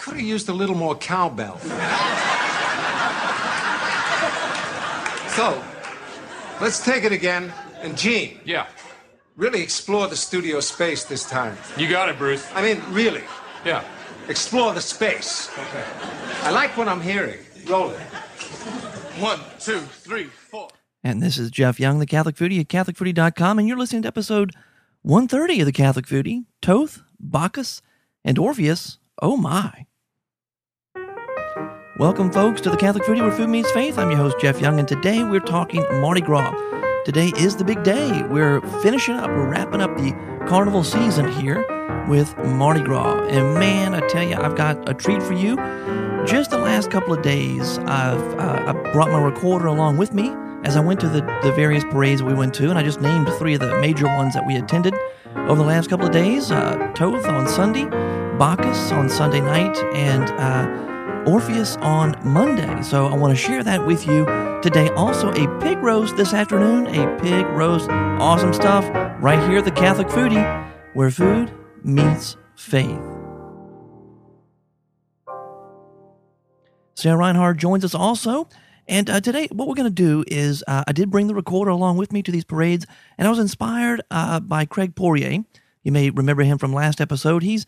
could have used a little more cowbell. so, let's take it again. And Gene, Yeah. really explore the studio space this time. You got it, Bruce. I mean, really, Yeah. explore the space. Okay. I like what I'm hearing. Roll it. One, two, three, four. And this is Jeff Young, the Catholic Foodie at CatholicFoodie.com, and you're listening to episode 130 of the Catholic Foodie. Thoth, Bacchus, and Orpheus. Oh my. Welcome, folks, to the Catholic Foodie where food meets faith. I'm your host, Jeff Young, and today we're talking Mardi Gras. Today is the big day. We're finishing up, we're wrapping up the carnival season here with Mardi Gras. And man, I tell you, I've got a treat for you. Just the last couple of days, I've uh, I brought my recorder along with me as I went to the, the various parades we went to, and I just named three of the major ones that we attended over the last couple of days uh, Thoth on Sunday, Bacchus on Sunday night, and uh, Orpheus on Monday. So I want to share that with you today. Also, a pig roast this afternoon, a pig roast. Awesome stuff right here at the Catholic Foodie, where food meets faith. Sarah Reinhardt joins us also. And uh, today, what we're going to do is uh, I did bring the recorder along with me to these parades, and I was inspired uh, by Craig Poirier. You may remember him from last episode. He's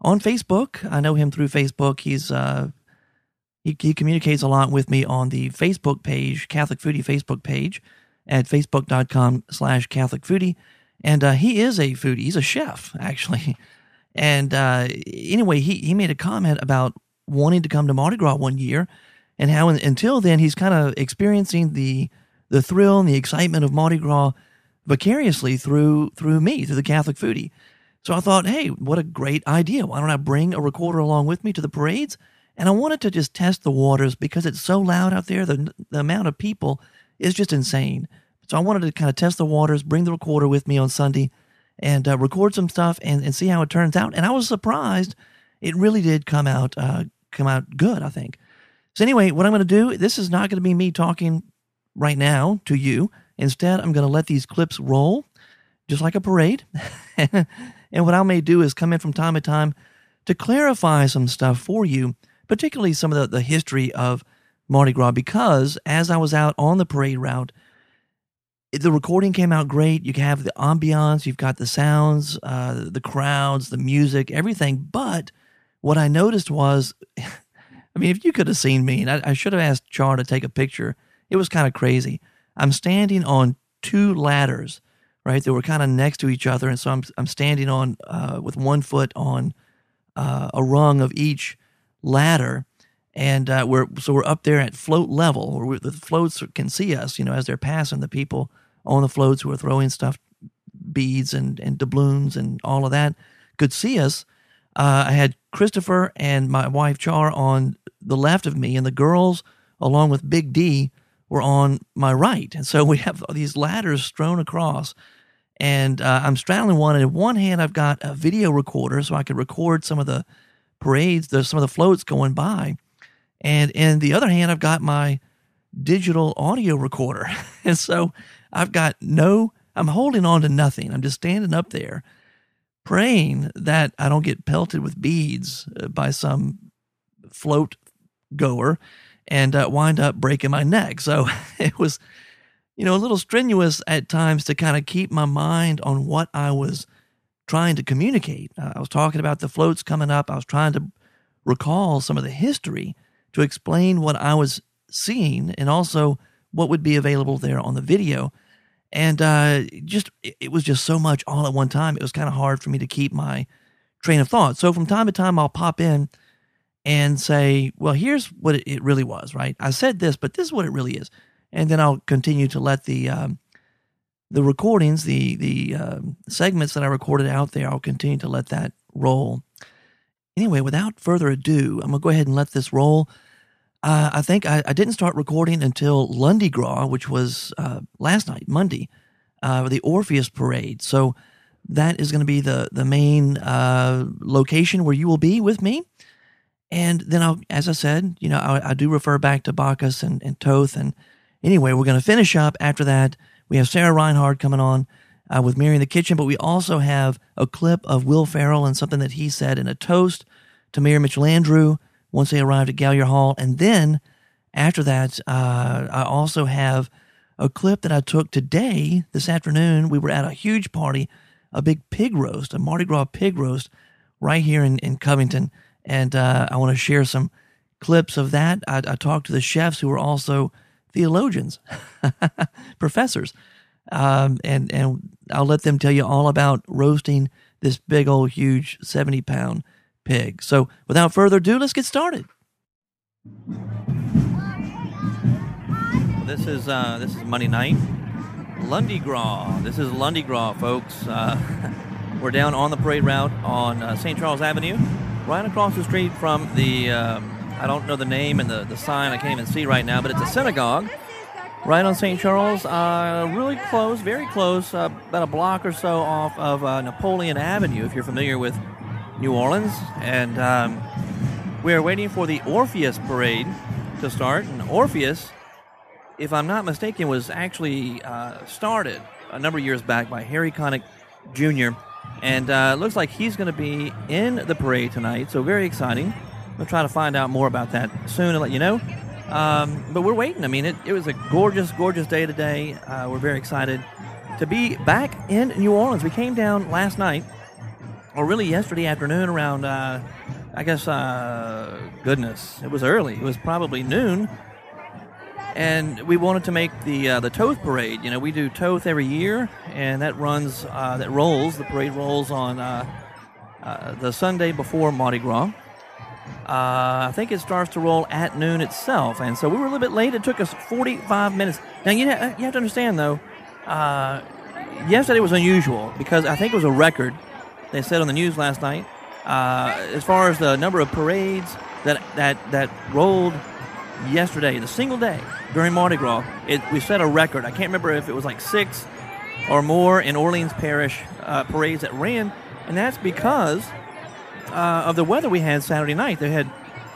on Facebook. I know him through Facebook. He's uh, he, he communicates a lot with me on the Facebook page, Catholic Foodie Facebook page, at facebook.com slash Catholic Foodie. And uh, he is a foodie. He's a chef, actually. And uh, anyway, he, he made a comment about wanting to come to Mardi Gras one year and how in, until then he's kind of experiencing the the thrill and the excitement of Mardi Gras vicariously through through me, through the Catholic foodie. So I thought, hey, what a great idea. Why don't I bring a recorder along with me to the parades? And I wanted to just test the waters because it's so loud out there. The, the amount of people is just insane. So I wanted to kind of test the waters, bring the recorder with me on Sunday, and uh, record some stuff and, and see how it turns out. And I was surprised. It really did come out uh, come out good, I think. So anyway, what I'm going to do, this is not going to be me talking right now to you. Instead, I'm going to let these clips roll, just like a parade. and what I may do is come in from time to time to clarify some stuff for you, particularly some of the, the history of Mardi Gras, because as I was out on the parade route, the recording came out great. You have the ambiance, you've got the sounds, uh, the crowds, the music, everything. But what I noticed was, I mean, if you could have seen me, and I, I should have asked Char to take a picture, it was kind of crazy. I'm standing on two ladders, right? They were kind of next to each other, and so I'm I'm standing on uh, with one foot on uh, a rung of each ladder, and uh, we're so we're up there at float level, where the floats can see us, you know, as they're passing the people on the floats who are throwing stuff, beads and and doubloons and all of that, could see us. Uh, I had Christopher and my wife Char on the left of me, and the girls, along with Big D, were on my right. And so we have these ladders strewn across, and uh, I'm straddling one. And in one hand, I've got a video recorder, so I could record some of the parades, there's some of the floats going by. And in the other hand, I've got my digital audio recorder. and so I've got no, I'm holding on to nothing. I'm just standing up there praying that I don't get pelted with beads uh, by some float goer and uh, wind up breaking my neck. So it was, you know, a little strenuous at times to kind of keep my mind on what I was trying to communicate. Uh, I was talking about the floats coming up. I was trying to recall some of the history to explain what I was seeing and also what would be available there on the video. And uh, just, it was just so much all at one time. It was kind of hard for me to keep my train of thought. So from time to time, I'll pop in and say, well, here's what it really was, right? I said this, but this is what it really is. And then I'll continue to let the, um, the recordings, the, the um, segments that I recorded out there, I'll continue to let that roll. Anyway, without further ado, I'm to go ahead and let this roll. Uh, I think I, I, didn't start recording until Lundi Gras, which was uh, last night, Monday, uh, the Orpheus Parade. So that is going to be the the main uh, location where you will be with me. And then I'll, as I said, you know, I, I do refer back to Bacchus and, and Thoth. And anyway, we're going to finish up after that. We have Sarah Reinhardt coming on uh, with Mary in the Kitchen, but we also have a clip of Will Ferrell and something that he said in a toast to Mayor Mitch Landrieu once they arrived at Gallier Hall. And then after that, uh, I also have a clip that I took today, this afternoon. We were at a huge party, a big pig roast, a Mardi Gras pig roast right here in, in Covington. And uh, I want to share some clips of that. I, I talked to the chefs who were also theologians, professors. Um, and, and I'll let them tell you all about roasting this big old huge 70 pound pig. So without further ado, let's get started. This is uh, this is Monday night, Gras. This is Gras, folks. Uh, we're down on the parade route on uh, St. Charles Avenue, right across the street from the. Um, I don't know the name and the, the sign. I can't even see right now, but it's a synagogue right on St. Charles, uh, really close, very close, uh, about a block or so off of uh, Napoleon Avenue, if you're familiar with New Orleans. And um, we're waiting for the Orpheus Parade to start. And Orpheus, if I'm not mistaken, was actually uh, started a number of years back by Harry Connick Jr. And uh, it looks like he's going to be in the parade tonight, so very exciting. We'll try to find out more about that soon and let you know. Um, but we're waiting. I mean, it, it was a gorgeous, gorgeous day today. Uh, we're very excited to be back in New Orleans. We came down last night, or really yesterday afternoon around, uh, I guess, uh, goodness, it was early. It was probably noon. And we wanted to make the uh, the Thoth parade. You know, we do Thoth every year, and that runs, uh, that rolls. The parade rolls on uh, the Sunday before Mardi Gras. Uh, I think it starts to roll at noon itself, and so we were a little bit late. It took us 45 minutes. Now you, ha- you have to understand though, uh, yesterday was unusual because I think it was a record. They said on the news last night uh, as far as the number of parades that that that rolled yesterday, the single day during Mardi Gras. It, we set a record. I can't remember if it was like six or more in Orleans Parish uh, parades that ran, and that's because uh, of the weather we had Saturday night. They had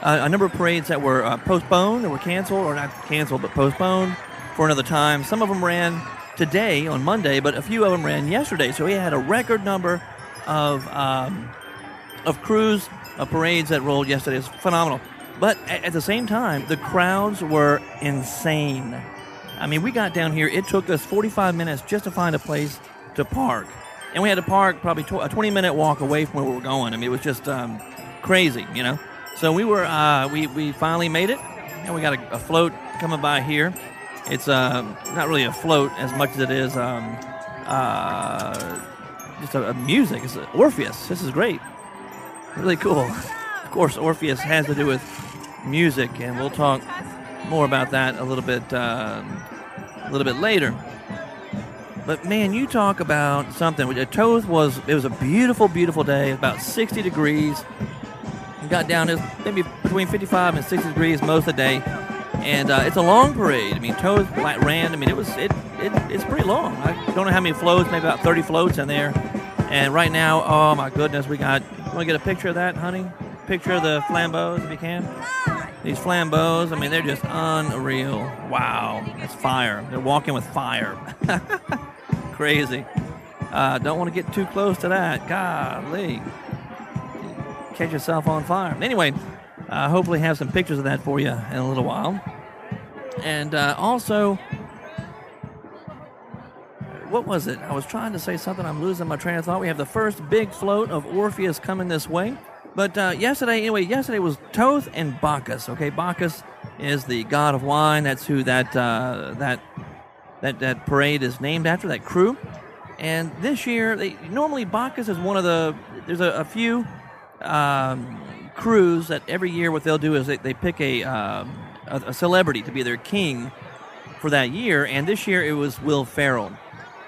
uh, a number of parades that were uh, postponed, or were canceled, or not canceled, but postponed for another time. Some of them ran today on Monday, but a few of them ran yesterday. So we had a record number of um, of crews, of parades that rolled yesterday. It's phenomenal. But at, at the same time, the crowds were insane. I mean, we got down here. It took us 45 minutes just to find a place to park and we had to park probably tw- a 20 minute walk away from where we were going. I mean, it was just um, crazy, you know. So we were uh, we we finally made it, and we got a, a float coming by here. It's uh, not really a float as much as it is um, uh, just a, a music. It's Orpheus. This is great, really cool. Of course, Orpheus has to do with music, and we'll talk more about that a little bit uh, a little bit later. But man, you talk about something. Thoth was it was a beautiful, beautiful day. About 60 degrees. We got down to maybe between 55 and 60 degrees most of the day, and uh, it's a long parade. I mean, Thoth ran. I mean, it was it, it it's pretty long. I don't know how many floats, maybe about 30 floats in there. And right now, oh my goodness, we got. Want to get a picture of that, honey? Picture of the flambeaux if you can. These flambeaux, I mean, they're just unreal. Wow, that's fire. They're walking with fire. Crazy. Uh, don't want to get too close to that. Golly. Catch yourself on fire. Anyway, uh, hopefully have some pictures of that for you in a little while. And uh, also, what was it? I was trying to say something. I'm losing my train of thought. We have the first big float of Orpheus coming this way. But uh, yesterday, anyway, yesterday was Thoth and Bacchus. Okay, Bacchus is the god of wine. That's who that uh, that that that parade is named after. That crew. And this year, they, normally Bacchus is one of the. There's a, a few um, crews that every year what they'll do is they, they pick a, um, a a celebrity to be their king for that year. And this year it was Will Ferrell.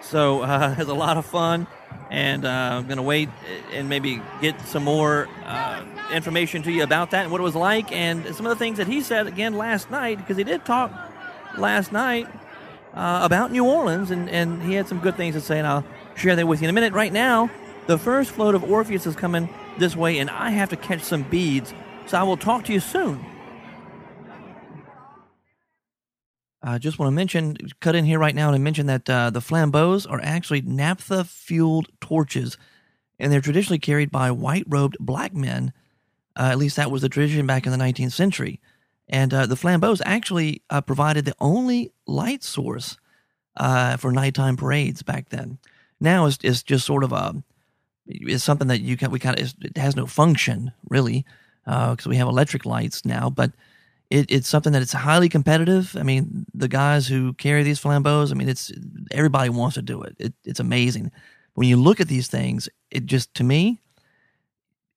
So uh, it's a lot of fun and uh, I'm going to wait and maybe get some more uh, information to you about that and what it was like, and some of the things that he said again last night because he did talk last night uh, about New Orleans, and, and he had some good things to say, and I'll share that with you in a minute. Right now, the first float of Orpheus is coming this way, and I have to catch some beads, so I will talk to you soon. I just want to mention, cut in here right now and mention that uh, the flambeaux are actually naphtha fueled torches, and they're traditionally carried by white robed black men Uh, at least that was the tradition back in the 19th century. And uh, the flambeaus actually uh, provided the only light source uh, for nighttime parades back then. Now it's, it's just sort of a it's something that you can we kind of it has no function really because we have electric lights now, but it, it's something that it's highly competitive. I mean, the guys who carry these flambeaus, I mean, it's everybody wants to do it. it it's amazing when you look at these things. It just to me,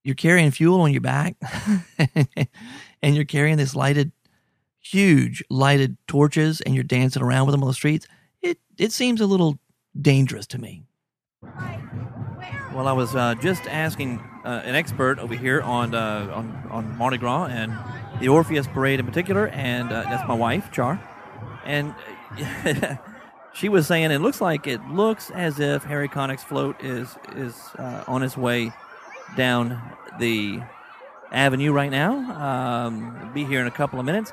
you're carrying fuel on your back, and you're carrying this lighted, huge lighted torches, and you're dancing around with them on the streets. It it seems a little dangerous to me. Well, I was uh, just asking uh, an expert over here on, uh, on on Mardi Gras and the Orpheus Parade in particular, and uh, that's my wife, Char, and she was saying it looks like it looks as if Harry Connick's float is is uh, on his way down the avenue right now. Um, be here in a couple of minutes.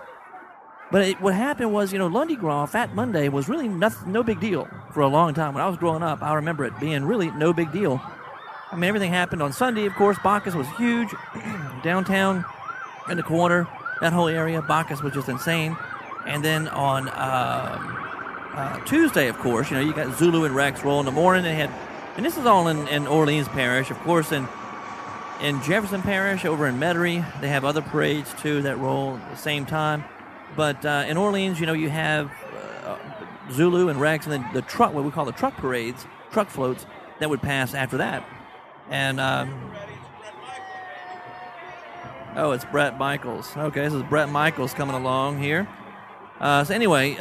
But it, what happened was, you know, Lundi Gras, Fat Monday, was really nothing, no big deal for a long time. When I was growing up, I remember it being really no big deal. I mean, everything happened on Sunday, of course. Bacchus was huge. Downtown, in the corner, that whole area, Bacchus was just insane. And then on uh, uh, Tuesday, of course, you know, you got Zulu and Rex roll in the morning. They had, and this is all in, in Orleans Parish, of course, in in Jefferson Parish over in Metairie. They have other parades too that roll at the same time. But uh, in Orleans, you know, you have uh, Zulu and Rex, and then the truck, what we call the truck parades, truck floats that would pass after that. And um, oh, it's Bret Michaels. Okay, this is Bret Michaels coming along here. Uh, so anyway,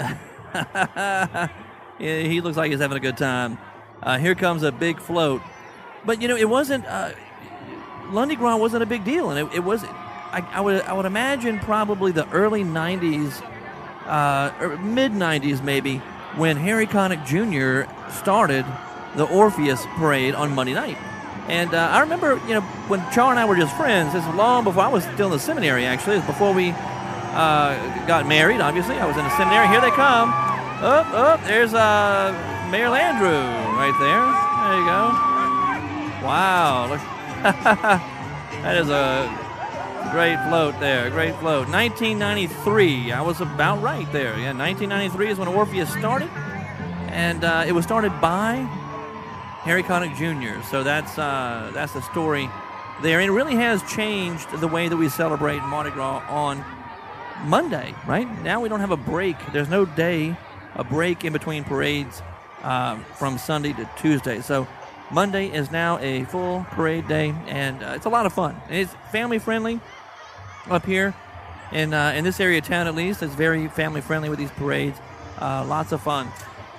he looks like he's having a good time. Uh, here comes a big float, but you know, it wasn't. Lundi Gras wasn't a big deal, and it, it was. I, I, would I would imagine probably the early '90s, uh, or mid '90s maybe, when Harry Connick Jr. started the Orpheus Parade on Monday night. And uh, I remember, you know, when Char and I were just friends, this was long before I was still in the seminary, actually. It before we uh, got married, obviously. I was in the seminary. Here they come. Up, up, there's uh, Mayor Landrieu right there. There you go. Wow. Look. that is a great float there. Great float. 1993. I was about right there. Yeah, 1993 is when Orpheus started. And uh, it was started by Harry Connick Jr. So that's uh, that's the story there, and it really has changed the way that we celebrate Mardi Gras on Monday. Right now, we don't have a break. There's no day, a break in between parades uh, from Sunday to Tuesday. So Monday is now a full parade day, and uh, it's a lot of fun. It's family friendly up here in uh, in this area of town, at least. It's very family friendly with these parades. Uh, lots of fun.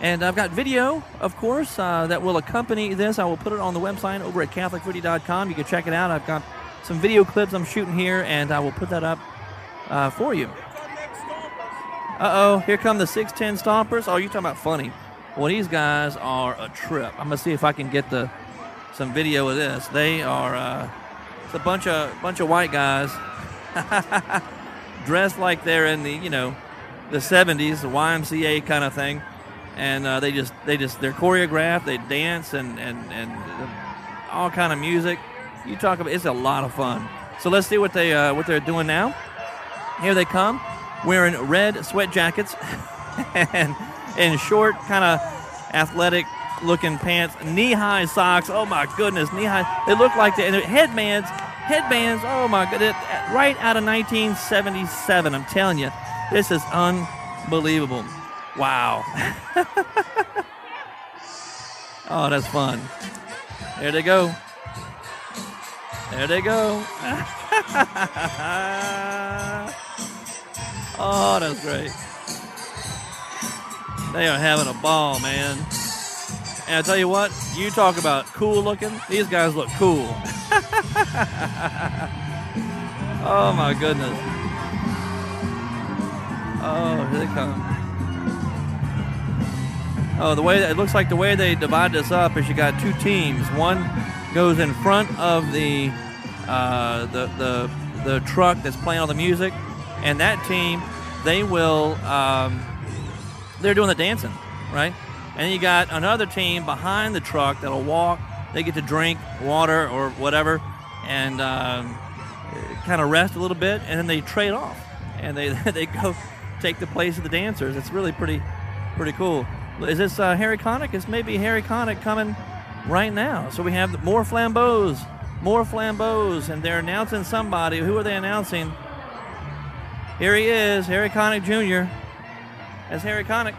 And I've got video, of course, uh, that will accompany this. I will put it on the website over at CatholicFoodie.com. You can check it out. I've got some video clips I'm shooting here, and I will put that up uh, for you. Uh oh, here come the 610 Stompers. Oh, you're talking about funny. Well, these guys are a trip. I'm gonna see if I can get the some video of this. They are uh, it's a bunch of bunch of white guys dressed like they're in the you know the 70s, the YMCA kind of thing and uh, they just they just they're choreographed. They dance and and and all kind of music. You talk about it's a lot of fun. So let's see what they uh, what they're doing now. Here they come, wearing red sweat jackets and and short kind of athletic looking pants, knee high socks. Oh my goodness, knee high. They look like they and headbands. Headbands, oh my goodness, right out of 1977. I'm telling you, this is unbelievable. Wow. oh, that's fun. There they go. There they go. oh, that's great. They are having a ball, man. And I tell you what, you talk about cool looking. These guys look cool. oh my goodness. Oh, here they come. Oh, the way it looks like the way they divide this up is you got two teams. One goes in front of the uh, the the the truck that's playing all the music, and that team they will um, they're doing the dancing, right? And you got another team behind the truck that'll walk. They get to drink water or whatever, and um, kind of rest a little bit, and then they trade off, and they they go take the place of the dancers. It's really pretty pretty cool. Is this uh, Harry Connick? It's maybe Harry Connick coming right now. So we have more flambeaux, more flambeaux, and they're announcing somebody. Who are they announcing? Here he is, Harry Connick Jr. As Harry Connick.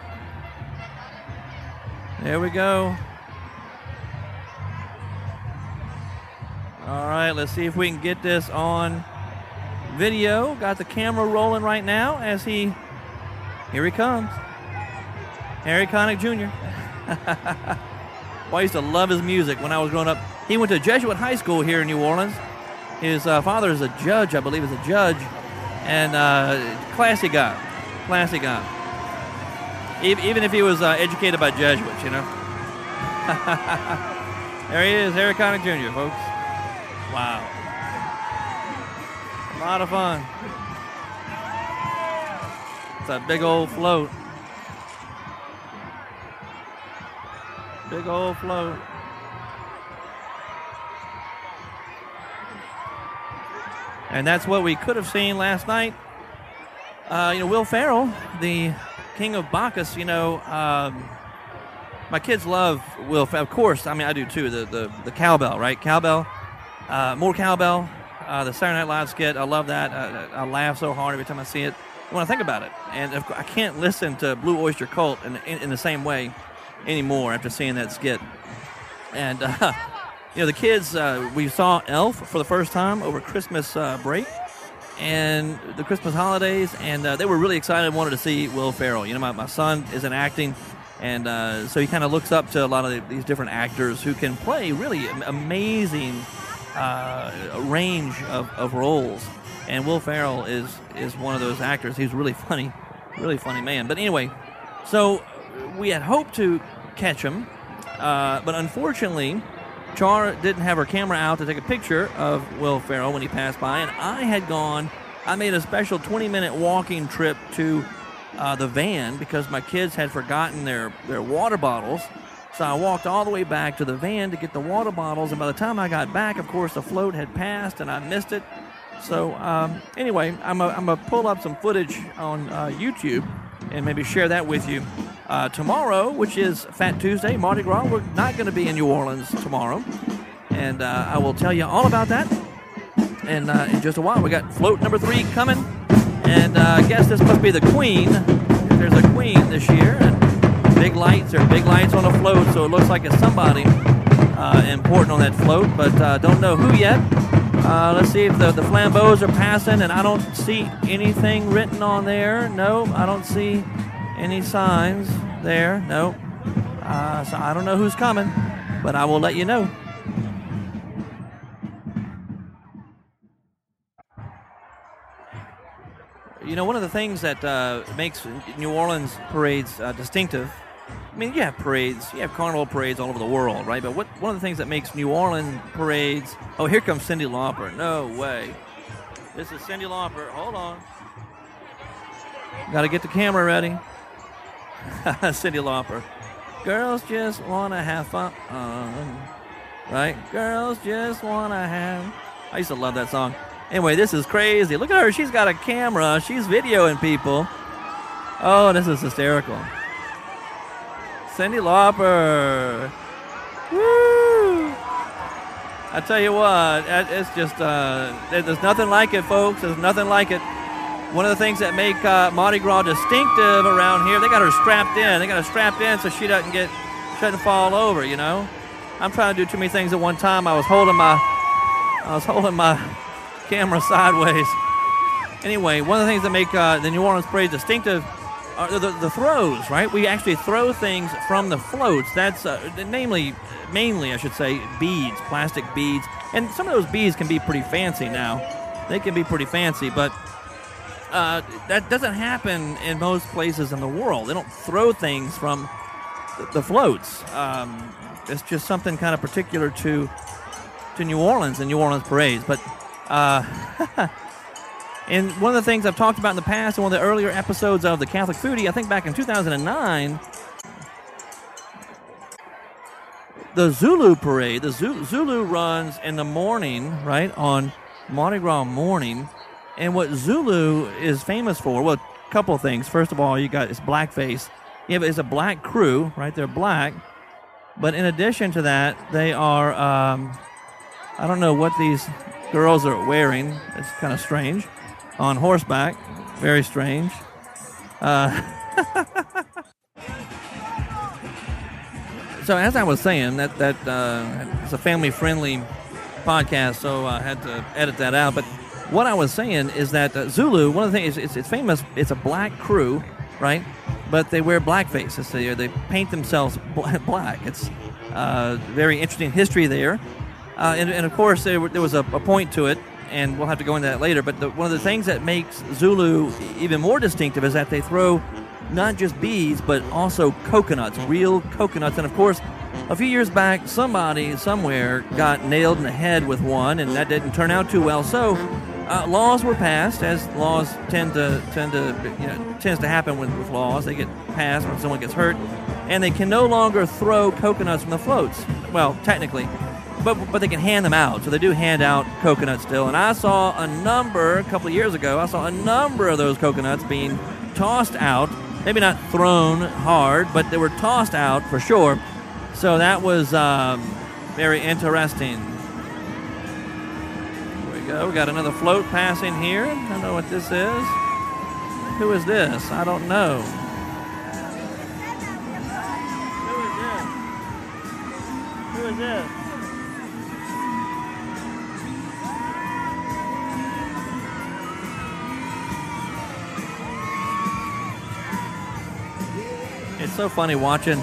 There we go. All right, let's see if we can get this on video. Got the camera rolling right now as he. Here he comes. Harry Connick Jr. well, I used to love his music when I was growing up. He went to Jesuit High School here in New Orleans. His uh, father is a judge, I believe, is a judge, and uh, classy guy, classy guy. Even if he was uh, educated by Jesuits, you know. there he is, Harry Connick Jr., folks. Wow. A lot of fun. It's a big old float. Big old float. And that's what we could have seen last night. Uh, you know, Will Ferrell, the king of Bacchus, you know, um, my kids love Will. Of course, I mean, I do too. The the, the cowbell, right? Cowbell. Uh, more cowbell. Uh, the Saturday Night Live skit. I love that. I, I, laugh so hard every time I see it. When I think about it, and I can't listen to Blue Oyster Cult in, in, in the same way anymore after seeing that skit. And uh, you know, the kids. Uh, we saw Elf for the first time over Christmas uh, break and the Christmas holidays, and uh, they were really excited. Wanted to see Will Ferrell. You know, my, my son is in acting, and uh, so he kind of looks up to a lot of the, these different actors who can play really amazing uh, range of, of roles. And Will Ferrell is is one of those actors. He's really funny, really funny man. But anyway, so we had hoped to catch him, uh, but unfortunately. Char didn't have her camera out to take a picture of Will Ferrell when he passed by, and I had gone. I made a special 20 minute walking trip to uh, the van because my kids had forgotten their, their water bottles. So I walked all the way back to the van to get the water bottles, and by the time I got back, of course, the float had passed and I missed it. So um, anyway, I'm going to pull up some footage on uh, YouTube and maybe share that with you uh, tomorrow, which is Fat Tuesday, Mardi Gras. We're not going to be in New Orleans tomorrow, and uh, I will tell you all about that. And uh, in just a while, we got float number three coming, and uh, I guess this must be the Queen. There's a Queen this year, and big lights. There are big lights on the float, so it looks like it's somebody uh, important on that float, but uh, don't know who yet. Uh, let's see if the, the flambeaux are passing, and I don't see anything written on there. No, I don't see any signs there. No. Uh, so I don't know who's coming, but I will let you know. You know, one of the things that uh, makes New Orleans parades uh, distinctive I mean, you have parades, you have carnival parades all over the world, right? But what one of the things that makes New Orleans parades? Oh, here comes Cyndi Lauper. No way. This is Cyndi Lauper. Hold on. Got to get the camera ready. Cyndi Lauper. Girls just want to have fun. right? Girls just want to have. I used to love that song. Anyway, this is crazy. Look at her. She's got a camera. She's videoing people. Oh, this is hysterical. Cyndi Lauper. Woo! I tell you what, it's just uh, there's nothing like it, folks. There's nothing like it. One of the things that make uh, Mardi Gras distinctive around here, they got her strapped in. They got her strapped in so she doesn't get, she doesn't fall over. You know, I'm trying to do too many things at one time. I was holding my, I was holding my camera sideways. Anyway, one of the things that make uh, the New Orleans Parade distinctive uh, the, the, throws, right? We actually throw things from the floats. That's uh, namely, mainly, I should say, beads, plastic beads. And some of those beads can be pretty fancy now. They can be pretty fancy, but uh, that doesn't happen in most places in the world. They don't throw things from the, the floats. Um, it's just something kind of particular to to New Orleans and New Orleans parades. But uh, And one of the things I've talked about in the past in one of the earlier episodes of the Catholic Foodie, I think back in 2009, the Zulu parade, the Zulu runs in the morning, right, on Mardi Gras morning. And what Zulu is famous for, well, a couple of things. First of all, you got it's blackface. Yeah, but it's a black crew, right? They're black. But in addition to that, they are, um, I don't know what these girls are wearing. It's kind of strange. On horseback. Very strange. Uh, so as I was saying, that that uh, it's a family friendly podcast, so I had to edit that out. But what I was saying is that uh, Zulu, one of the things, it's, it's famous. It's a black crew, right? But they wear blackface. They, they paint themselves black. It's uh, very interesting history there, uh, and, and of course there, there was a, a point to it and we'll have to go into that later. But the, one of the things that makes Zulu even more distinctive is that they throw not just bees, but also coconuts, real coconuts. And of course, a few years back, somebody somewhere got nailed in the head with one, and that didn't turn out too well. So, uh, laws were passed, as laws tend to tend to you know tends to happen with, with laws. They get passed when someone gets hurt, and they can no longer throw coconuts from the floats. Well, technically, but but they can hand them out. So they do hand out coconuts still. And I saw a number a couple of years ago. I saw a number of those coconuts being tossed out. Maybe not thrown hard, but they were tossed out for sure. So that was um, very interesting. Here we go. We got another float passing here. I don't know what this is. Who is this? I don't know. Who is this? Who is this? So funny watching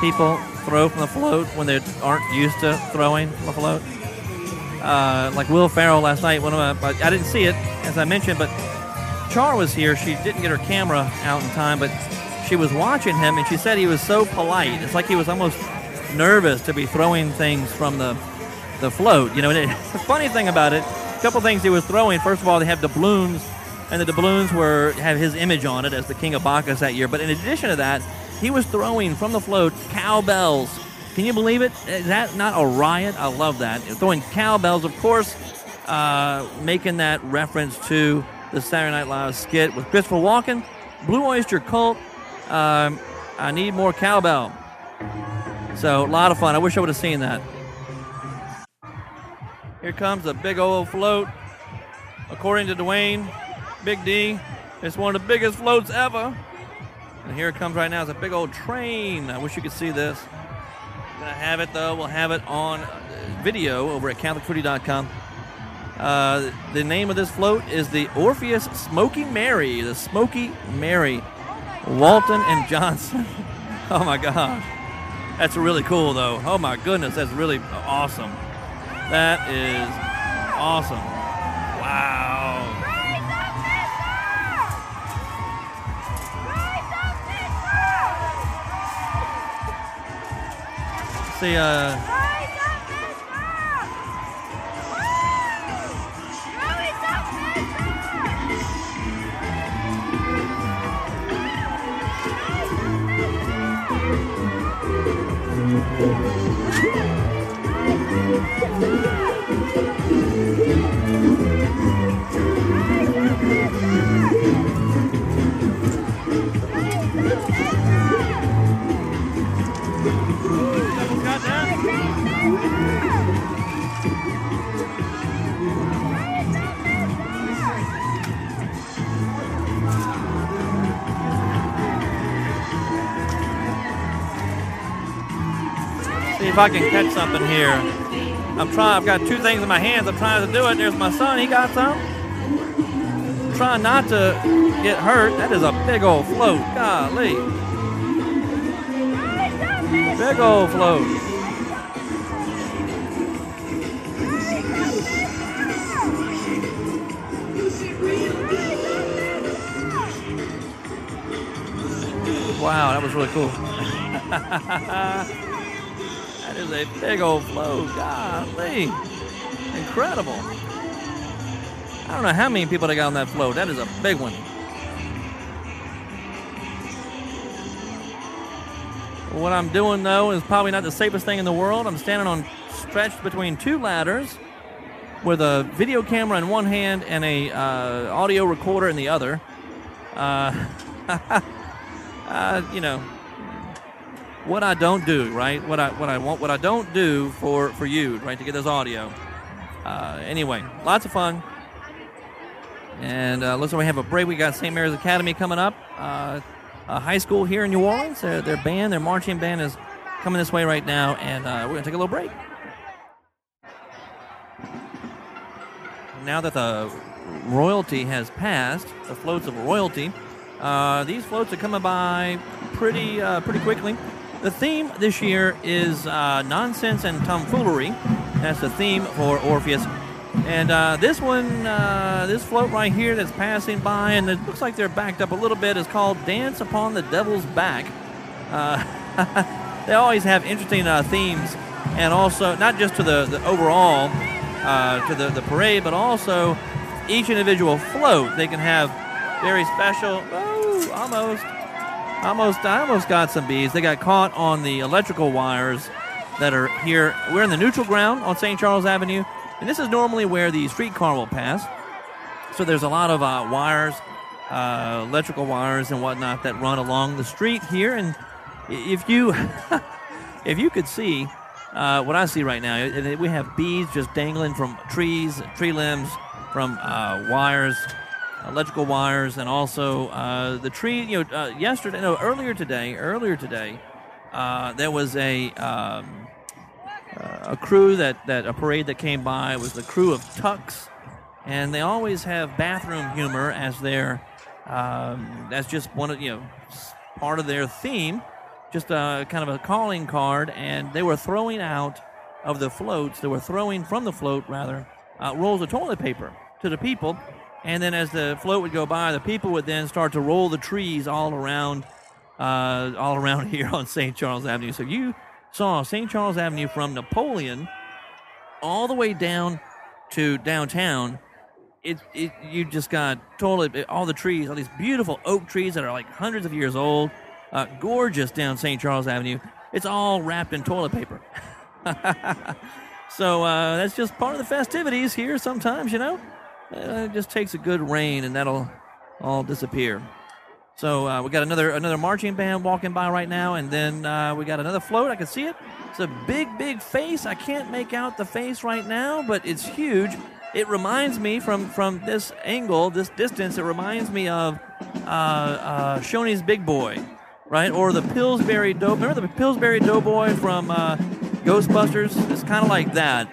people throw from the float when they aren't used to throwing from the float. Uh, like Will Ferrell last night, one of my, I didn't see it as I mentioned, but Char was here. She didn't get her camera out in time, but she was watching him, and she said he was so polite. It's like he was almost nervous to be throwing things from the the float. You know, it, the funny thing about it, a couple things he was throwing. First of all, they have doubloons, and the doubloons were have his image on it as the king of Bacchus that year. But in addition to that, he was throwing from the float cowbells. Can you believe it? Is that not a riot? I love that. Throwing cowbells, of course, uh, making that reference to the Saturday Night Live skit with Christopher Walken, Blue Oyster Cult. Um, I need more cowbell. So a lot of fun. I wish I would have seen that. Here comes a big old float. According to Dwayne, Big D, it's one of the biggest floats ever. And here it comes right now. It's a big old train. I wish you could see this. Gonna have it though. We'll have it on video over at CatholicFoodie.com. Uh, the name of this float is the Orpheus Smoky Mary. The Smoky Mary. Walton and Johnson. oh my gosh. That's really cool though. Oh my goodness, that's really awesome. That is awesome. Wow. See, uh, got if I can catch something here. I'm trying. I've got two things in my hands. I'm trying to do it. There's my son. He got some. Trying not to get hurt. That is a big old float. Golly. Big old float. Wow, that was really cool. is a big old float. Golly. Incredible. I don't know how many people they got on that float. That is a big one. What I'm doing though is probably not the safest thing in the world. I'm standing on stretched between two ladders. with a video camera in one hand and a uh, audio recorder in the other. Uh, uh, you know, what I don't do, right? What I what I want, what I don't do for for you, right? To get this audio. Uh, anyway, lots of fun. And uh, like we have a break. We got St. Mary's Academy coming up, uh, a high school here in New Orleans. Their, their band, their marching band, is coming this way right now, and uh, we're gonna take a little break. Now that the royalty has passed, the floats of royalty, uh, these floats are coming by pretty uh, pretty quickly. The theme this year is uh, nonsense and tomfoolery. That's the theme for Orpheus. And uh, this one, uh, this float right here that's passing by, and it looks like they're backed up a little bit, is called Dance Upon the Devil's Back. Uh, they always have interesting uh, themes, and also not just to the, the overall, uh, to the, the parade, but also each individual float. They can have very special, oh, almost, almost, I almost got some bees. They got caught on the electrical wires that are here. We're in the neutral ground on St. Charles Avenue, and this is normally where the streetcar will pass. So there's a lot of uh, wires, uh, electrical wires and whatnot that run along the street here. And if you, if you could see uh, what I see right now, we have bees just dangling from trees, tree limbs, from uh, wires, electrical wires, and also uh, the tree. You know, uh, yesterday, no, earlier today, earlier today, uh, there was a. Um, uh, a crew that, that a parade that came by was the crew of Tucks, and they always have bathroom humor as their um, that's just one of you know part of their theme, just a kind of a calling card, and they were throwing out of the floats. They were throwing from the float rather uh, rolls of toilet paper to the people, and then as the float would go by, the people would then start to roll the trees all around uh, all around here on St. Charles Avenue. So you saw St. Charles Avenue from Napoleon all the way down to downtown. It, it you just got totally all the trees, all these beautiful oak trees that are like hundreds of years old, uh, gorgeous down St. Charles Avenue. It's all wrapped in toilet paper. so uh, that's just part of the festivities here. Sometimes you know, uh, it just takes a good rain and that'll all disappear. So uh, we got another another marching band walking by right now, and then uh, we got another float. I can see it. It's a big, big face. I can't make out the face right now, but it's huge. It reminds me from from this angle, this distance. It reminds me of uh, uh, Shoney's Big Boy, right? Or the Pillsbury Dough. Remember the Pillsbury Doughboy from uh, Ghostbusters? It's kind of like that.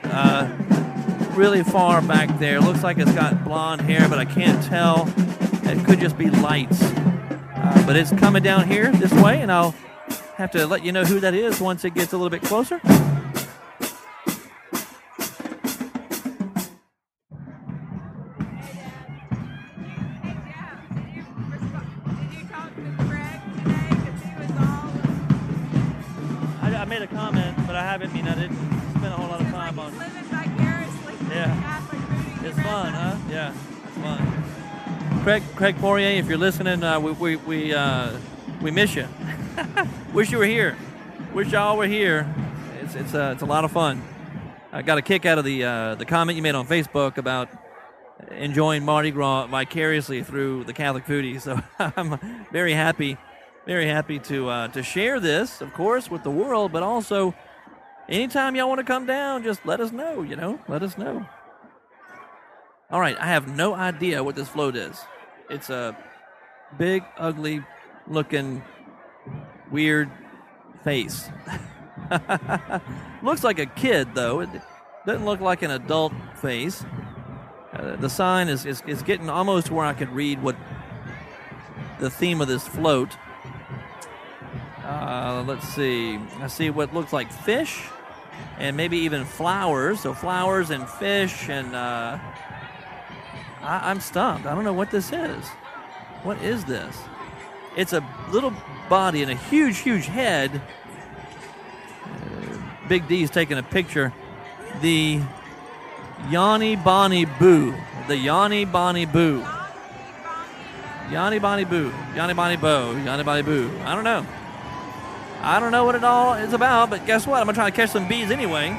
Really far back there. Looks like it's got blonde hair, but I can't tell. It could just be lights. Uh, but it's coming down here this way, and I'll have to let you know who that is once it gets a little bit closer. Fun. Craig, Craig Poirier, if you're listening, uh, we we we, uh, we miss you. Wish you were here. Wish y'all were here. It's it's uh, it's a lot of fun. I got a kick out of the uh, the comment you made on Facebook about enjoying Mardi Gras vicariously through the Catholic foodie. So I'm very happy, very happy to uh, to share this, of course, with the world, but also anytime y'all want to come down, just let us know. You know, let us know. All right, I have no idea what this float is. It's a big, ugly looking, weird face. Looks like a kid, though. It doesn't look like an adult face. Uh, the sign is, is, is getting almost where I could read what the theme of this float. Uh, let's see. I see what looks like fish and maybe even flowers. So flowers and fish and uh, I, I'm stumped. I don't know what this is. What is this? It's a little body and a huge, huge head. Uh, Big D's taking a picture. The Yanni Bonnie Boo. The Yanni Bonnie Boo. Yanni Bonnie Boo. Yanni Bonnie Bo. Yanni Bonnie Boo. I don't know. I don't know what it all is about, but guess what? I'm going to try to catch some bees anyway.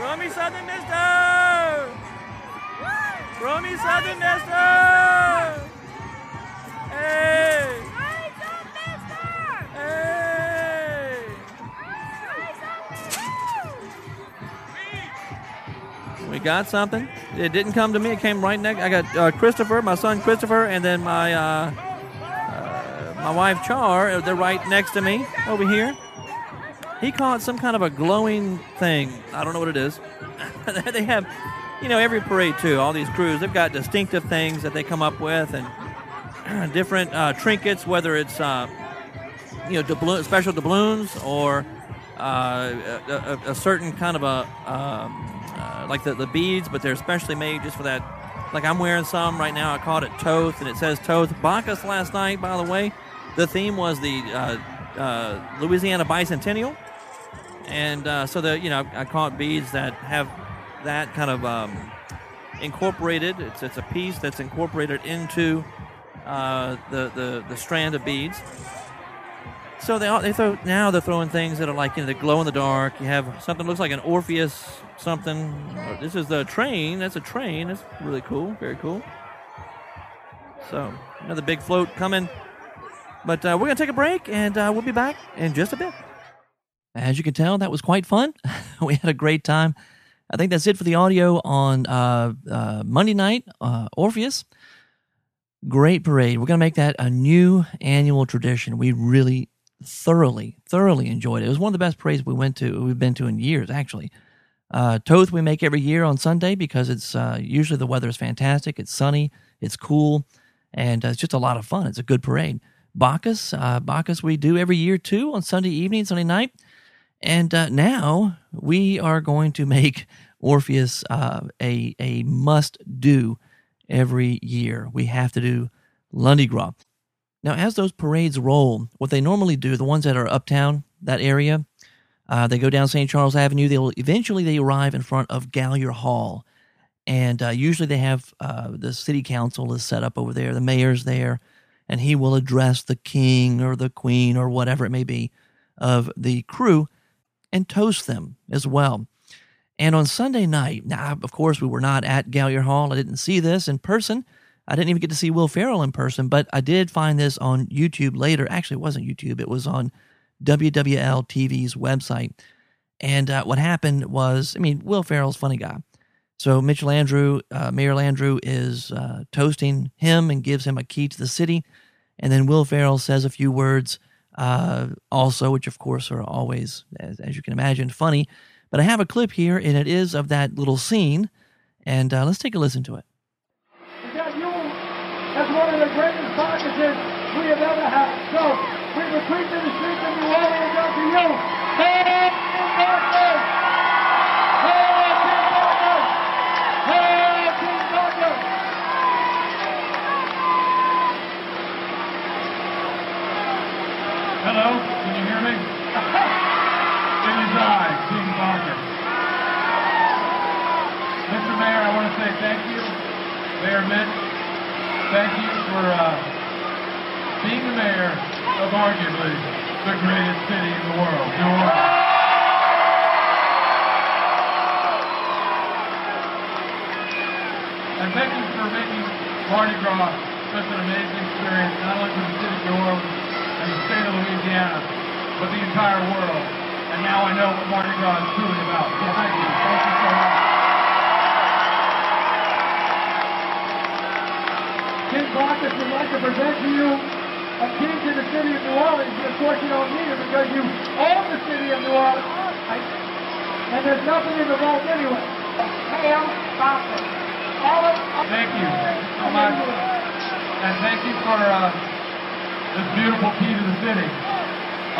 Come me something, mister! Me something, mister! Hey! We got something. It didn't come to me. It came right next. I got uh, Christopher, my son Christopher, and then my uh, uh, my wife Char. They're right next to me over here. He caught some kind of a glowing thing. I don't know what it is. they have, you know, every parade too. All these krewes, they've got distinctive things that they come up with, and different uh, trinkets, whether it's uh, you know special doubloons or uh, a, a, a certain kind of a um, uh, like the, the beads, but they're specially made just for that. Like I'm wearing some right now. I called it Thoth, and it says Thoth. Bacchus last night, by the way, the theme was the uh, uh, Louisiana Bicentennial, and so the you know I caught beads that have that kind of um, incorporated. It's it's a piece that's incorporated into uh, the, the the strand of beads. So they they throw now they're throwing things that are like you know they glow in the dark. You have something that looks like an Orpheus something. This is the train. That's a train. That's really cool. Very cool. So another big float coming. But uh, we're gonna take a break and uh, we'll be back in just a bit. As you can tell, that was quite fun. we had a great time. I think that's it for the audio on uh, uh, Monday night, uh, Orpheus. Great parade. We're going to make that a new annual tradition. We really thoroughly, thoroughly enjoyed it. It was one of the best parades we went to, we've been to in years, actually. Uh, Thoth we make every year on Sunday because it's uh, usually the weather is fantastic. It's sunny, it's cool, and uh, it's just a lot of fun. It's a good parade. Bacchus, Bacchus we do every year too on Sunday evening, Sunday night. And now we are going to make Orpheus uh, a a must do every year. We have to do Lundi Gras. Now, as those parades roll, what they normally do, the ones that are uptown, that area, uh, they go down St. Charles Avenue. They will eventually they arrive in front of Gallier Hall, and uh, usually they have uh, the city council is set up over there. The mayor's there, and he will address the king or the queen or whatever it may be of the krewe and toast them as well. And on Sunday night, now, of course, we were not at Gallier Hall. I didn't see this in person. I didn't even get to see Will Ferrell in person, but I did find this on YouTube later. Actually, it wasn't YouTube, it was on WWL TV's website. And uh, what happened was, I mean, Will Ferrell's funny guy. So Mitch Landrieu, uh, Mayor Landrieu is uh, toasting him and gives him a key to the city. And then Will Ferrell says a few words uh, also, which of course are always, as, as you can imagine, funny. But I have a clip here, and it is of that little scene. And uh, let's take a listen to it. you, one of the greatest we have ever had. So, we the streets you. Arguably the greatest city in the world, New Orleans. And thank you for making Mardi Gras such an amazing experience, not only for the city of New Orleans and the state of Louisiana, but the entire world. And now I know what Mardi Gras is truly about. So thank you. Thank you so much. King Bacchus would like to present to you a key to the city of New Orleans. Of course, you don't need it because you own the city of New Orleans. And there's nothing in the vault anyway. Hail Bacchus. All of Thank you. Thank you so much. And thank you for uh, this beautiful key to the city.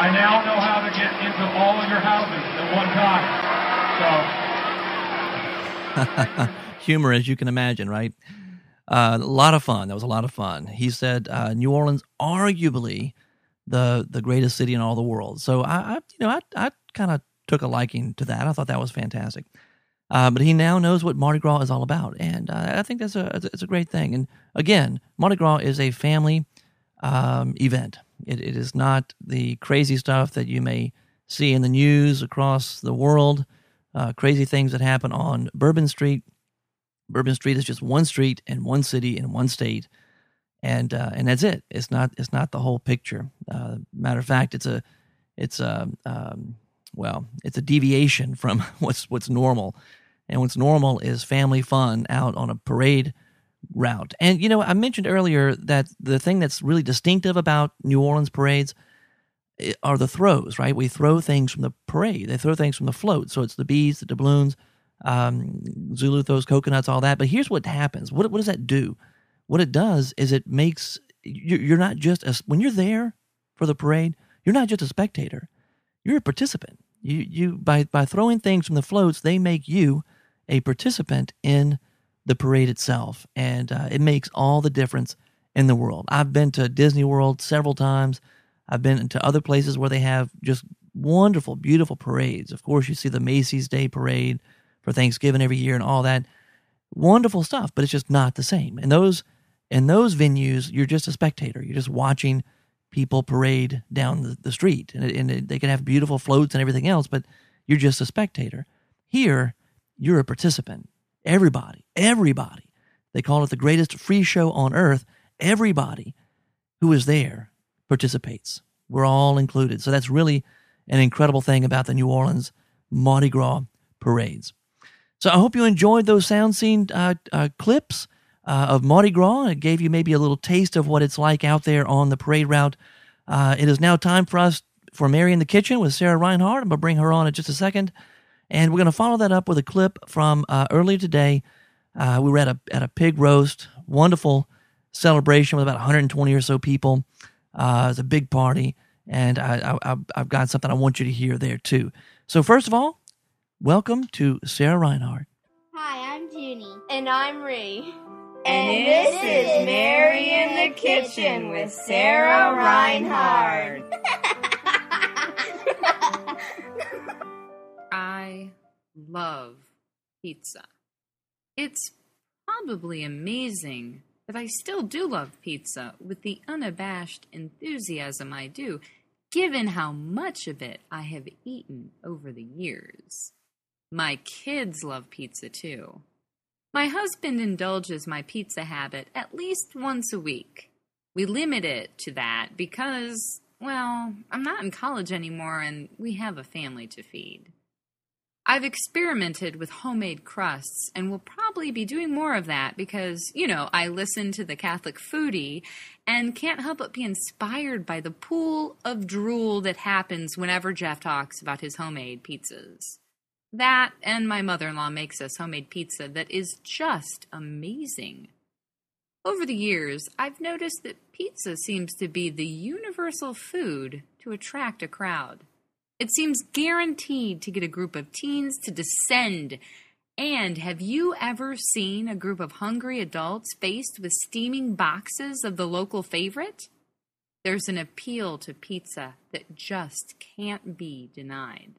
I now know how to get into all of your houses at one time. So humor as you can imagine, right? Uh, a lot of fun. That was a lot of fun. He said uh, New Orleans, arguably the the greatest city in all the world. So I, I you know, I I kind of took a liking to that. I thought that was fantastic. Uh, but he now knows what Mardi Gras is all about, and uh, I think that's a it's a great thing. And again, Mardi Gras is a family um, event. It, it is not the crazy stuff that you may see in the news across the world uh, crazy things that happen on Bourbon Street. Bourbon Street is just one street in one city in one state, and uh, and that's it. It's not it's not the whole picture. Uh, matter of fact, it's a it's a um, well, it's a deviation from what's what's normal, and what's normal is family fun out on a parade route. And you know, I mentioned earlier that the thing that's really distinctive about New Orleans parades eh, are the throws. Right, we throw things from the parade. They throw things from the float. So it's the bees, the doubloons. Um, Zulu throws coconuts, all that. But here's what happens. What what does that do? What it does is it makes you're not just a, when you're there for the parade. You're not just a spectator. You're a participant. You you by by throwing things from the floats, they make you a participant in the parade itself, and uh, it makes all the difference in the world. I've been to Disney World several times. I've been to other places where they have just wonderful, beautiful parades. Of course, you see the Macy's Day Parade for Thanksgiving every year and all that. Wonderful stuff, but it's just not the same. And those in those venues, you're just a spectator. You're just watching people parade down the, the street, and, and they can have beautiful floats and everything else, but you're just a spectator. Here, you're a participant. Everybody, everybody. They call it the greatest free show on earth. Everybody who is there participates. We're all included. So that's really an incredible thing about the New Orleans Mardi Gras parades. So I hope you enjoyed those sound-seeing uh, uh, clips uh, of Mardi Gras. It gave you maybe a little taste of what it's like out there on the parade route. Uh, it is now time for us for Mary in the Kitchen with Sarah Reinhard. I'm going to bring her on in just a second. And we're going to follow that up with a clip from uh, earlier today. Uh, we were at a, at a pig roast, wonderful celebration with about 120 or so people. Uh, it was a big party, and I, I, I've got something I want you to hear there too. So, first of all, welcome to Sarah Reinhard. Hi, I'm Junie. And I'm Ree. And this is Mary in the Kitchen with Sarah Reinhard. I love pizza. It's probably amazing that I still do love pizza with the unabashed enthusiasm I do, given how much of it I have eaten over the years. My kids love pizza too. My husband indulges my pizza habit at least once a week. We limit it to that because, well, I'm not in college anymore and we have a family to feed. I've experimented with homemade crusts and will probably be doing more of that because, you know, I listen to the Catholic foodie and can't help but be inspired by the pool of drool that happens whenever Jeff talks about his homemade pizzas. That and my mother in law makes us homemade pizza that is just amazing. Over the years, I've noticed that pizza seems to be the universal food to attract a crowd. It seems guaranteed to get a group of teens to descend. And have you ever seen a group of hungry adults faced with steaming boxes of the local favorite? There's an appeal to pizza that just can't be denied.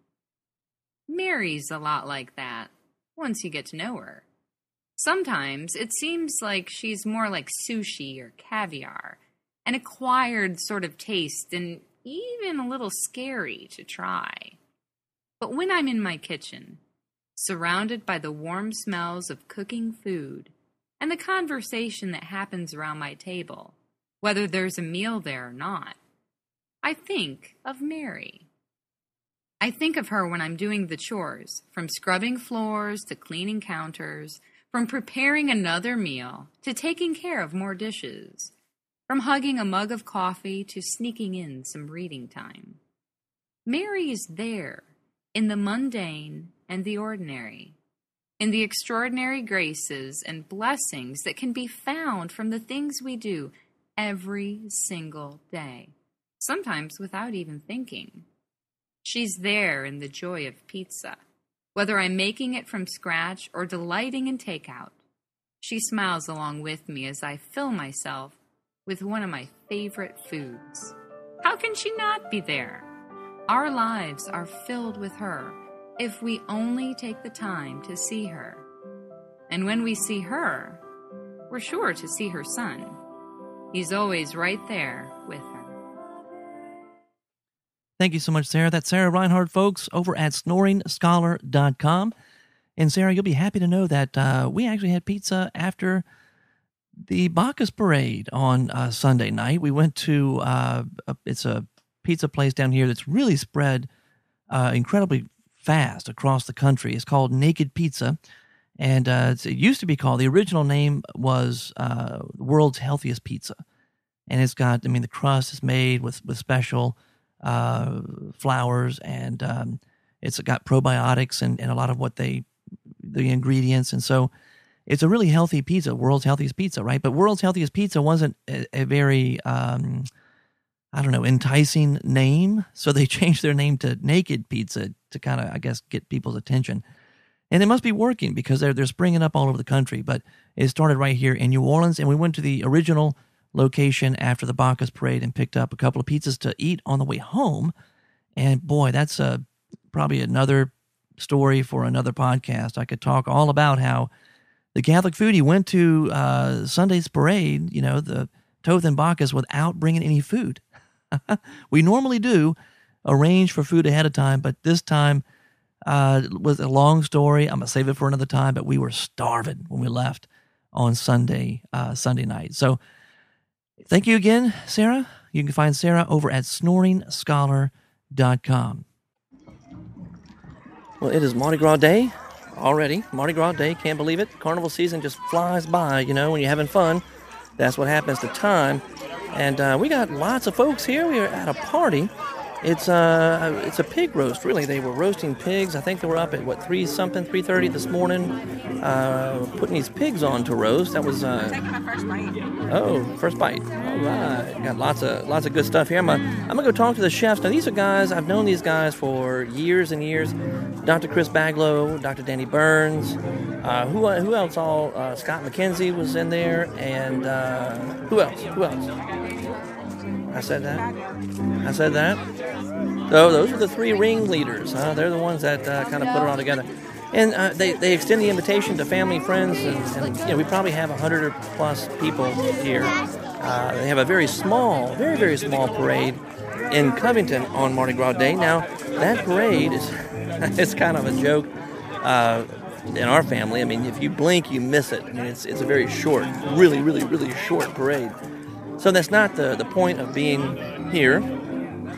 Mary's a lot like that once you get to know her. Sometimes it seems like she's more like sushi or caviar, an acquired sort of taste and even a little scary to try. But when I'm in my kitchen, surrounded by the warm smells of cooking food and the conversation that happens around my table, whether there's a meal there or not, I think of Mary. I think of her when I'm doing the chores, from scrubbing floors to cleaning counters, from preparing another meal to taking care of more dishes, from hugging a mug of coffee to sneaking in some reading time. Mary is there in the mundane and the ordinary, in the extraordinary graces and blessings that can be found from the things we do every single day, sometimes without even thinking. She's there in the joy of pizza, whether I'm making it from scratch or delighting in takeout. She smiles along with me as I fill myself with one of my favorite foods. How can she not be there? Our lives are filled with her if we only take the time to see her. And when we see her, we're sure to see her son. He's always right there with her. Thank you so much, Sarah. That's Sarah Reinhard, folks, over at snoringscholar.com. And Sarah, you'll be happy to know that uh, we actually had pizza after the Bacchus Parade on uh, Sunday night. We went to uh, it's a pizza place down here that's really spread uh, incredibly fast across the country. It's called Naked Pizza, and uh, it used to be called the original name was uh, World's Healthiest Pizza, and it's got I mean the crust is made with with special uh, flours and um, it's got probiotics and, and a lot of what they the ingredients and so it's a really healthy pizza, world's healthiest pizza, right? But world's healthiest pizza wasn't a, a very, um, I don't know, enticing name. So they changed their name to Naked Pizza to kind of, I guess, get people's attention. And it must be working because they're they're springing up all over the country. But it started right here in New Orleans, and we went to the original location after the Bacchus parade and picked up a couple of pizzas to eat on the way home. And boy, that's a probably another story for another podcast. I could talk all about how the Catholic foodie went to uh, Sunday's parade, you know, the Thoth and Bacchus, without bringing any food. we normally do arrange for food ahead of time, but this time uh, was a long story. I'm gonna save it for another time. But we were starving when we left on Sunday uh, Sunday night. So thank you again, Sarah. You can find Sarah over at snoringscholar.com. Well, it is Mardi Gras Day already. Mardi Gras Day, can't believe it. Carnival season just flies by, you know, when you're having fun. That's what happens to time. And uh, we got lots of folks here. We are at a party. It's uh, it's a pig roast, really. They were roasting pigs. I think they were up at what three something, three thirty this morning, uh, putting these pigs on to roast. That was uh, Taking my first bite. Oh, first bite. All right, got lots of lots of good stuff here. I'm gonna, I'm gonna go talk to the chefs. Now these are guys I've known these guys for years and years. Dr. Chris Baglow, Dr. Danny Burns, uh, who who else? All uh, Scott McKenzie was in there, and uh, who else? Who else? I said that. I said that. So those are the three ringleaders. Huh? They're the ones that uh, kind of put it all together. And uh, they, they extend the invitation to family, friends, and, and you know we probably have a hundred or plus people here. Uh, they have a very small, very very small parade in Covington on Mardi Gras Day. Now that parade is it's kind of a joke uh, in our family. I mean, if you blink, you miss it. I mean, it's it's a very short, really really really short parade. So that's not the, the point of being here,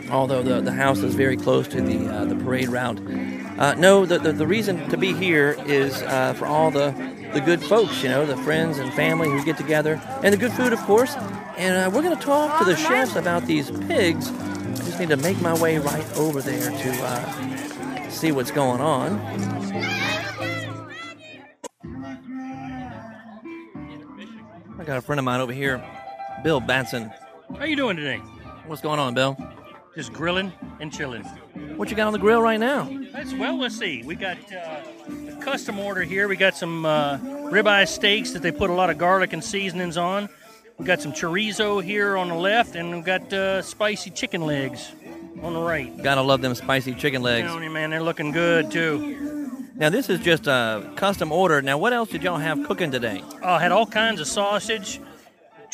although the, the house is very close to the uh, the parade route. Uh, no, the, the, the reason to be here is uh, for all the, the good folks, you know, the friends and family who get together, and the good food, of course. And uh, we're going to talk to the chefs about these pigs. I just need to make my way right over there to uh, see what's going on. I got a friend of mine over here, Bill Batson. How you doing today? What's going on, Bill? Just grilling and chilling. What you got on the grill right now? That's, well, let's see. We got uh, a custom order here. We got some uh, ribeye steaks that they put a lot of garlic and seasonings on. We got some chorizo here on the left, and we've got uh, spicy chicken legs on the right. Gotta love them spicy chicken legs. You, man, they're looking good too. Now this is just a custom order. Now what else did y'all have cooking today? Uh, had all kinds of sausage,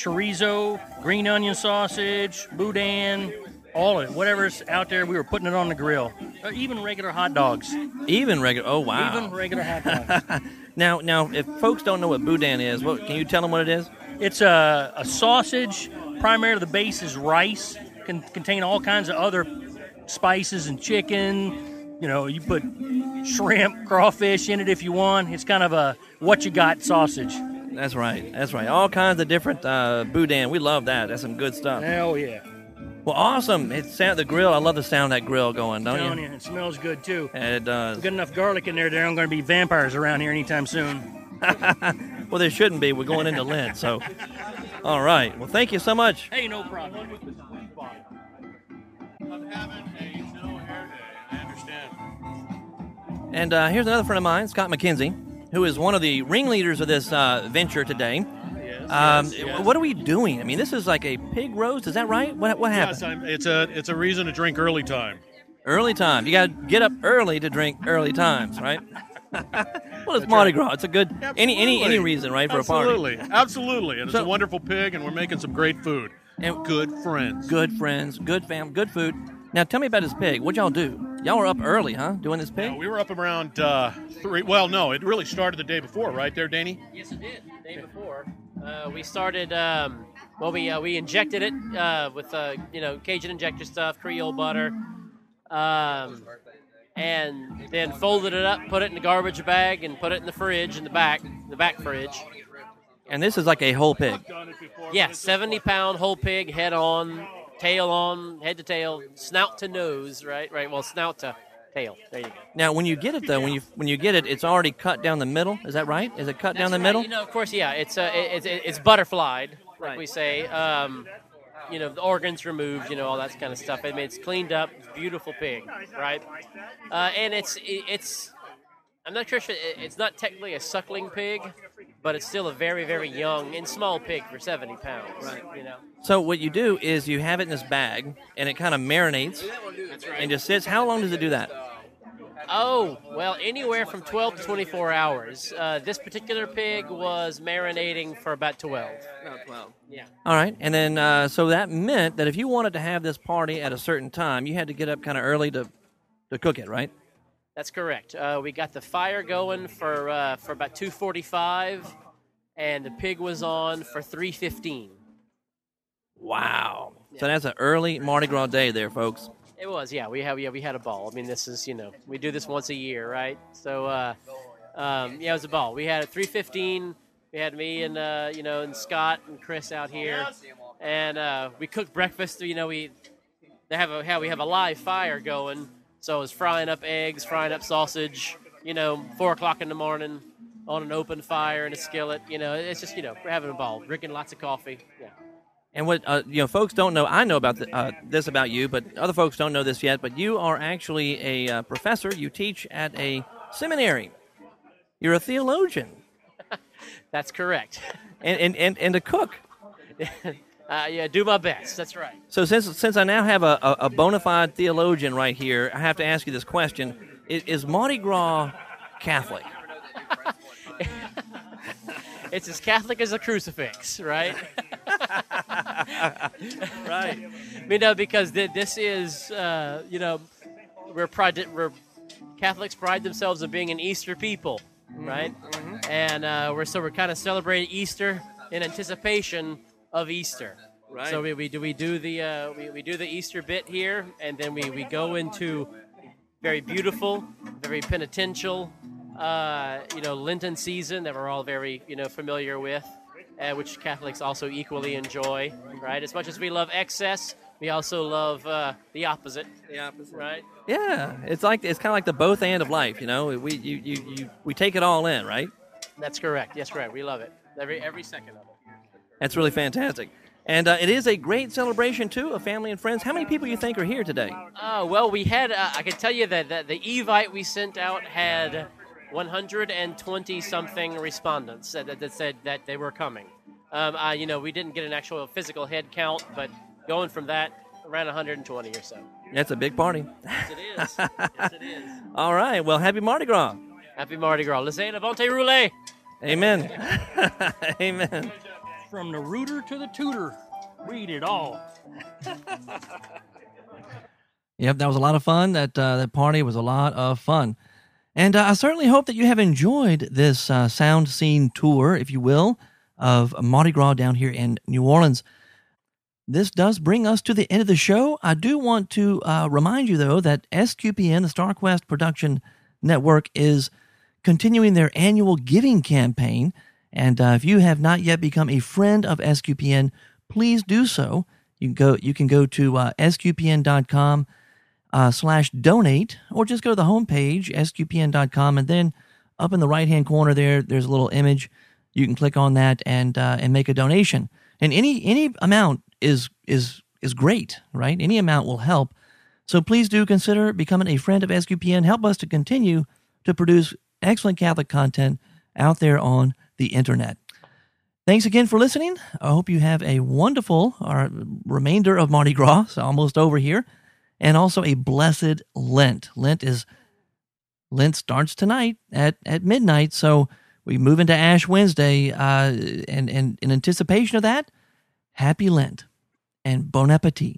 chorizo, green onion sausage, boudin, all of it. Whatever's out there, we were putting it on the grill. Uh, even regular hot dogs. Even regular. Oh wow. Even regular hot dogs. now, now, if folks don't know what boudin is, what can you tell them what it is? It's a, a sausage. Primarily, the base is rice. Can contain all kinds of other spices and chicken. You know, you put shrimp, crawfish in it if you want. It's kind of a what you got sausage. That's right. That's right. All kinds of different uh, boudin. We love that. That's some good stuff. Hell yeah. Well, awesome. It's sound the grill. I love the sound of that grill going, don't you? you, it smells good too. And it does. Good enough garlic in there. There aren't going to be vampires around here anytime soon. well, there shouldn't be. We're going into Lent, so. All right. Well, thank you so much. Hey, no problem. I'm having a no hair day. I understand. And uh, here's another friend of mine, Scott McKenzie, who is one of the ringleaders of this uh, venture today. Um, yes, yes. What are we doing? I mean, this is like a pig roast. Is that right? What, what happened? Yes, I'm, it's a it's a reason to drink early time. Early time. You got to get up early to drink early times, right? well, it's Mardi Gras. It's a good any any any Absolutely. reson, right, for a party. Absolutely, absolutely, and it's So- a wonderful pig, and we're making some great food And good friends. good friends, good fam, good food. Now tell me about this pig. What y'all do? Y'all were up early, huh? Doing this pig? Yeah, we were up around uh, three. Well, no, it really started the day before, right there, Danny? Yes, it did. The day before, uh, we started. Um, well, we uh, we injected it uh, with uh, you know Cajun injector stuff, Creole butter, um, and then folded it up, put it in the garbage bag, and put it in the fridge in the back, the back fridge. And this is like a whole pig. Yeah, seventy pound whole pig, head on, tail on, head to tail, snout to nose, right? Right. Well, snout to tail. There you go. Now, when you get it though, when you when you get it, it's already cut down the middle. Is that right? Is it cut down the right. middle? You know, of course, yeah. It's uh, it, it's it's butterflied, like Right. we say. Um, you know, the organs removed. You know, all that kind of stuff. I mean, it's cleaned up. Beautiful pig, right? Uh, and it's it, it's. I'm not sure if it, it's not technically a suckling pig, but it's still a very very young and small pig for 70 pounds. Right. You know. So what you do is you have it in this bag, and it kind of marinates, and just sits. How long does it do that? Oh, well, anywhere from 12 to 24 hours. Uh, this particular pig was marinating for about 12. About 12. Yeah. All right, and then uh, so that meant that if you wanted to have this party at a certain time, you had to get up kind of early to to cook it, right? That's correct. Uh, we got the fire going for uh, for about 2:45, and the pig was on for 3:15. Wow. So that's an early Mardi Gras day there, folks. It was, yeah. We have, yeah, we had a ball. I mean, this is, you know, we do this once a year, right? So, uh, um, yeah, it was a ball. We had a 3:15. We had me and uh, you know and Scott and Chris out here, and uh, we cooked breakfast. You know, we they have a how we have a live fire going, so I was frying up eggs, frying up sausage. You know, four o'clock in the morning on an open fire in a skillet. You know, it's just you know we're having a ball, drinking lots of coffee. Yeah. And what uh, you know, folks don't know. I know about the, uh, this about you, but other folks don't know this yet. But you are actually a uh, professor. You teach at a seminary. You're a theologian That's correct. and and, and, and a cook. uh, yeah, do my best. That's right. So since since I now have a, a, a bona fide theologian right here, I have to ask you this question: Is, is Mardi Gras Catholic? It's as Catholic as a crucifix, right? right. You know, because th- this is, uh, you know, we're, pride- we're Catholics pride themselves on being an Easter people, right? And uh, we're so we're kind of celebrating Easter in anticipation of Easter. Right. So we, we do we do the uh, we, we do the Easter bit here, and then we, we go into very beautiful, very penitential, uh, you know, Lenten season that we're all very you know familiar with, uh, which Catholics also equally enjoy. Right. As much as we love excess, we also love uh, the opposite. The opposite. Right. Yeah, it's like it's kind of like the both and of life. You know, we you, you, you we take it all in, right? That's correct. Yes, correct. We love it. Every every second of it. That's really fantastic. And uh, it is a great celebration too of family and friends. How many people you think are here today? Uh, well, we had. Uh, I can tell you that, that the Evite we sent out had 120 something respondents that, that, that said that they were coming. Um, uh, you know, we didn't get an actual physical head count, but going from that, around 120 or so. That's a big party. Yes, it is. yes, it is. All right. Well, happy Mardi Gras. Happy Mardi Gras. Let's say Levante. Amen. Amen. From the rooter to the tutor, read it all. Yep, that was a lot of fun. That uh, that party was a lot of fun, and uh, I certainly hope that you have enjoyed this uh, sound-seeing tour, if you will, of Mardi Gras down here in New Orleans. This does bring us to the end of the show. I do want to uh, remind you, though, that SQPN, the StarQuest Production Network, is continuing their annual giving campaign. And uh, if you have not yet become a friend of SQPN, please do so. You can go. You can go to uh, sqpn.com uh, slash donate, or just go to the homepage sqpn.com, and then up in the right hand corner there, there's a little image. You can click on that and uh, and make a donation. And any any amount is is is great, right? Any amount will help. So please do consider becoming a friend of SQPN. Help us to continue to produce excellent Catholic content out there on the internet. Thanks again for listening. I hope you have a wonderful uh, remainder of Mardi Gras, almost over here, and also a blessed Lent. Lent is Lent starts tonight at, at midnight, so we move into Ash Wednesday, uh, and, and in anticipation of that, happy Lent and bon appetit.